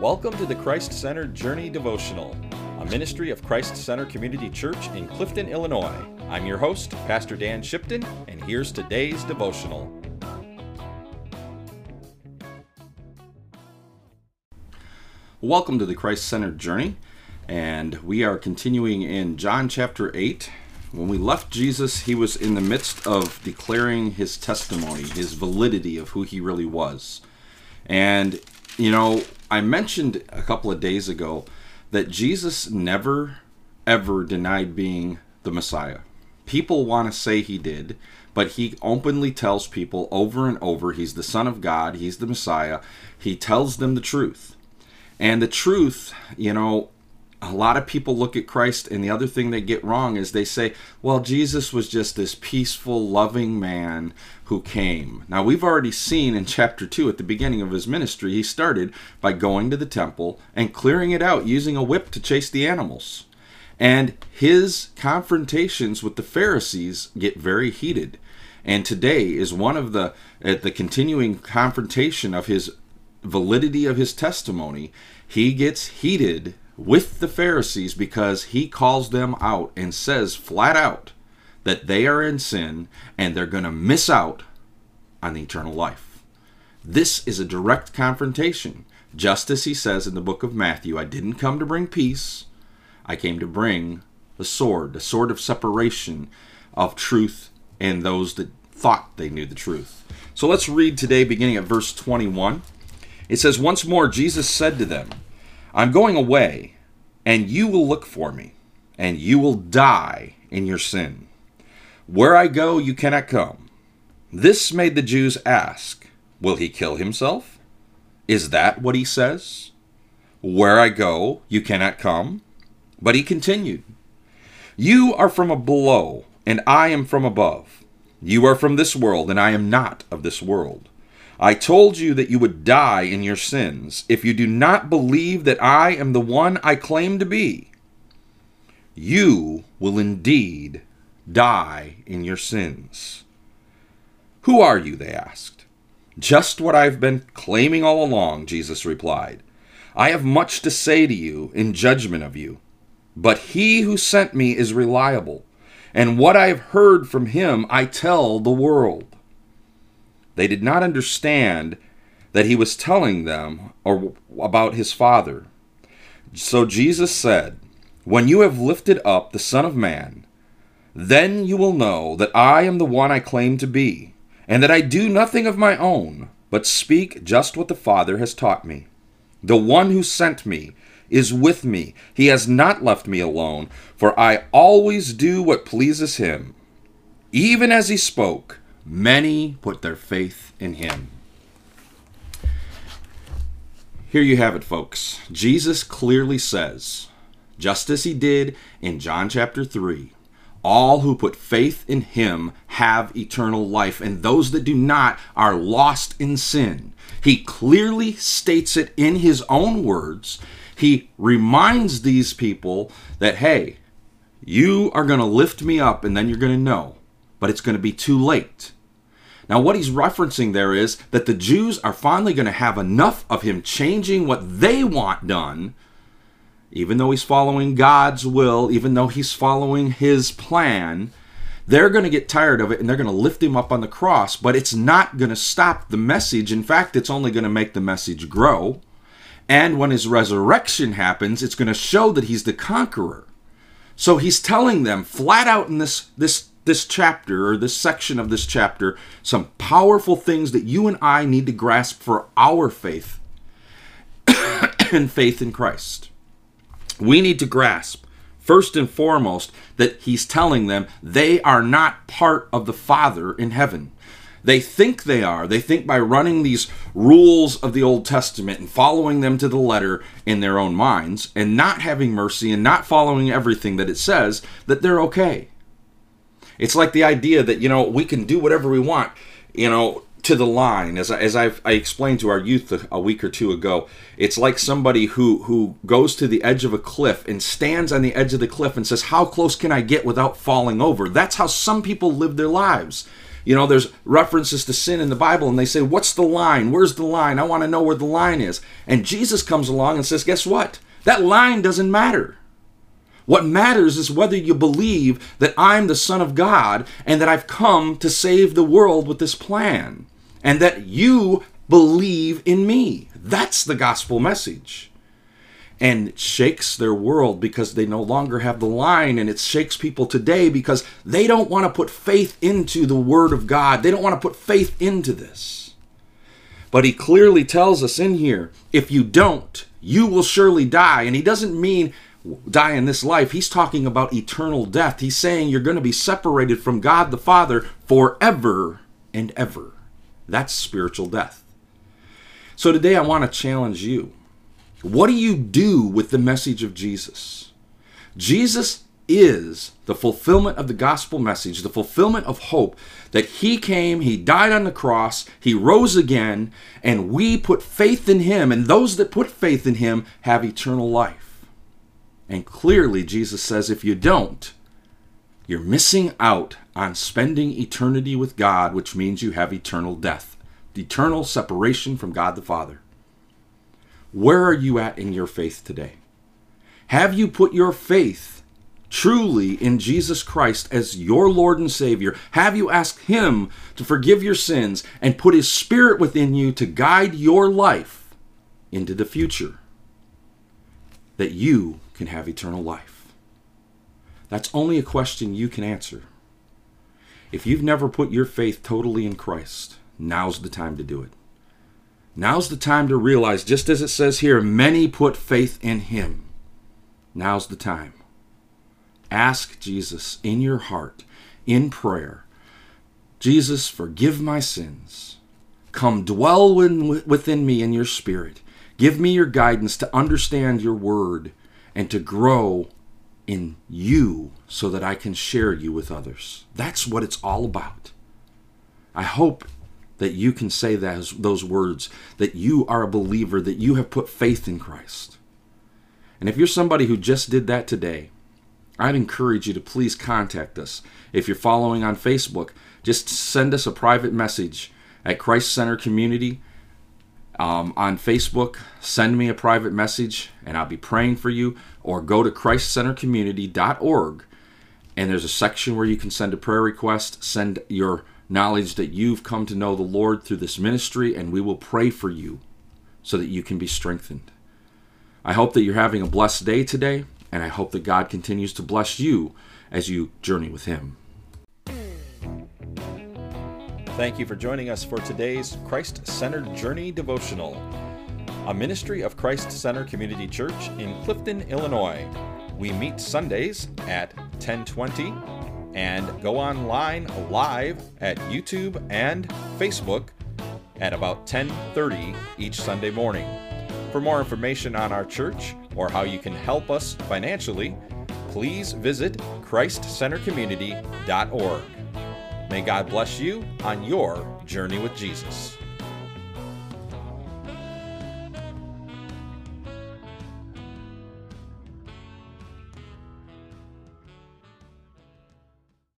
Welcome to the Christ Centered Journey Devotional, a ministry of Christ Center Community Church in Clifton, Illinois. I'm your host, Pastor Dan Shipton, and here's today's devotional. Welcome to the Christ Centered Journey, and we are continuing in John chapter 8. When we left Jesus, he was in the midst of declaring his testimony, his validity of who he really was. And, you know, I mentioned a couple of days ago that Jesus never, ever denied being the Messiah. People want to say he did, but he openly tells people over and over he's the Son of God, he's the Messiah. He tells them the truth. And the truth, you know, a lot of people look at Christ, and the other thing they get wrong is they say, well, Jesus was just this peaceful, loving man who came. Now, we've already seen in chapter 2 at the beginning of his ministry, he started by going to the temple and clearing it out using a whip to chase the animals. And his confrontations with the Pharisees get very heated. And today is one of the at the continuing confrontation of his validity of his testimony. He gets heated with the Pharisees because he calls them out and says flat out that they are in sin and they're going to miss out on the eternal life. This is a direct confrontation. Just as he says in the book of Matthew, I didn't come to bring peace, I came to bring the sword, the sword of separation of truth and those that thought they knew the truth. So let's read today, beginning at verse 21. It says, Once more Jesus said to them, I'm going away, and you will look for me, and you will die in your sin. Where I go, you cannot come. This made the Jews ask, Will he kill himself? Is that what he says? Where I go, you cannot come. But he continued, You are from below, and I am from above. You are from this world, and I am not of this world. I told you that you would die in your sins if you do not believe that I am the one I claim to be. You will indeed die in your sins. Who are you? They asked. Just what I've been claiming all along, Jesus replied. I have much to say to you in judgment of you, but he who sent me is reliable, and what I have heard from him I tell the world. They did not understand that he was telling them or about his Father. So Jesus said, When you have lifted up the Son of Man, then you will know that I am the one I claim to be, and that I do nothing of my own, but speak just what the Father has taught me. The one who sent me is with me. He has not left me alone, for I always do what pleases him. Even as he spoke, Many put their faith in him. Here you have it, folks. Jesus clearly says, just as he did in John chapter 3, all who put faith in him have eternal life, and those that do not are lost in sin. He clearly states it in his own words. He reminds these people that, hey, you are going to lift me up, and then you're going to know, but it's going to be too late. Now, what he's referencing there is that the Jews are finally going to have enough of him changing what they want done, even though he's following God's will, even though he's following his plan. They're going to get tired of it and they're going to lift him up on the cross, but it's not going to stop the message. In fact, it's only going to make the message grow. And when his resurrection happens, it's going to show that he's the conqueror. So he's telling them flat out in this, this this chapter or this section of this chapter some powerful things that you and I need to grasp for our faith and faith in Christ. We need to grasp, first and foremost, that he's telling them they are not part of the Father in heaven. They think they are. They think by running these rules of the Old Testament and following them to the letter in their own minds and not having mercy and not following everything that it says, that they're okay. It's like the idea that you know we can do whatever we want, you know, to the line. As I, as I've, I explained to our youth a, a week or two ago, it's like somebody who who goes to the edge of a cliff and stands on the edge of the cliff and says, "How close can I get without falling over?" That's how some people live their lives. you know, there's references to sin in the Bible, and they say, What's the line? Where's the line? I want to know where the line is. And Jesus comes along and says, Guess what? That line doesn't matter. What matters is whether you believe that I'm the Son of God and that I've come to save the world with this plan, and that you believe in me. That's the gospel message and it shakes their world because they no longer have the line and it shakes people today because they don't want to put faith into the word of God. They don't want to put faith into this. But he clearly tells us in here, if you don't, you will surely die. And he doesn't mean die in this life. He's talking about eternal death. He's saying you're going to be separated from God the Father forever and ever. That's spiritual death. So today I want to challenge you what do you do with the message of Jesus? Jesus is the fulfillment of the gospel message, the fulfillment of hope that he came, he died on the cross, he rose again, and we put faith in him, and those that put faith in him have eternal life. And clearly, Jesus says if you don't, you're missing out on spending eternity with God, which means you have eternal death, eternal separation from God the Father. Where are you at in your faith today? Have you put your faith truly in Jesus Christ as your Lord and Savior? Have you asked Him to forgive your sins and put His Spirit within you to guide your life into the future that you can have eternal life? That's only a question you can answer. If you've never put your faith totally in Christ, now's the time to do it. Now's the time to realize, just as it says here, many put faith in him. Now's the time. Ask Jesus in your heart, in prayer Jesus, forgive my sins. Come dwell within me in your spirit. Give me your guidance to understand your word and to grow in you so that I can share you with others. That's what it's all about. I hope that you can say those, those words, that you are a believer, that you have put faith in Christ. And if you're somebody who just did that today, I'd encourage you to please contact us. If you're following on Facebook, just send us a private message at Christ Center Community um, on Facebook. Send me a private message and I'll be praying for you. Or go to ChristCenterCommunity.org and there's a section where you can send a prayer request, send your knowledge that you've come to know the Lord through this ministry, and we will pray for you so that you can be strengthened. I hope that you're having a blessed day today, and I hope that God continues to bless you as you journey with Him. Thank you for joining us for today's Christ Centered Journey devotional, a ministry of Christ Center Community Church in Clifton, Illinois. We meet Sundays at 1020 and go online live at YouTube and Facebook at about 10:30 each Sunday morning. For more information on our church or how you can help us financially, please visit christcentercommunity.org. May God bless you on your journey with Jesus.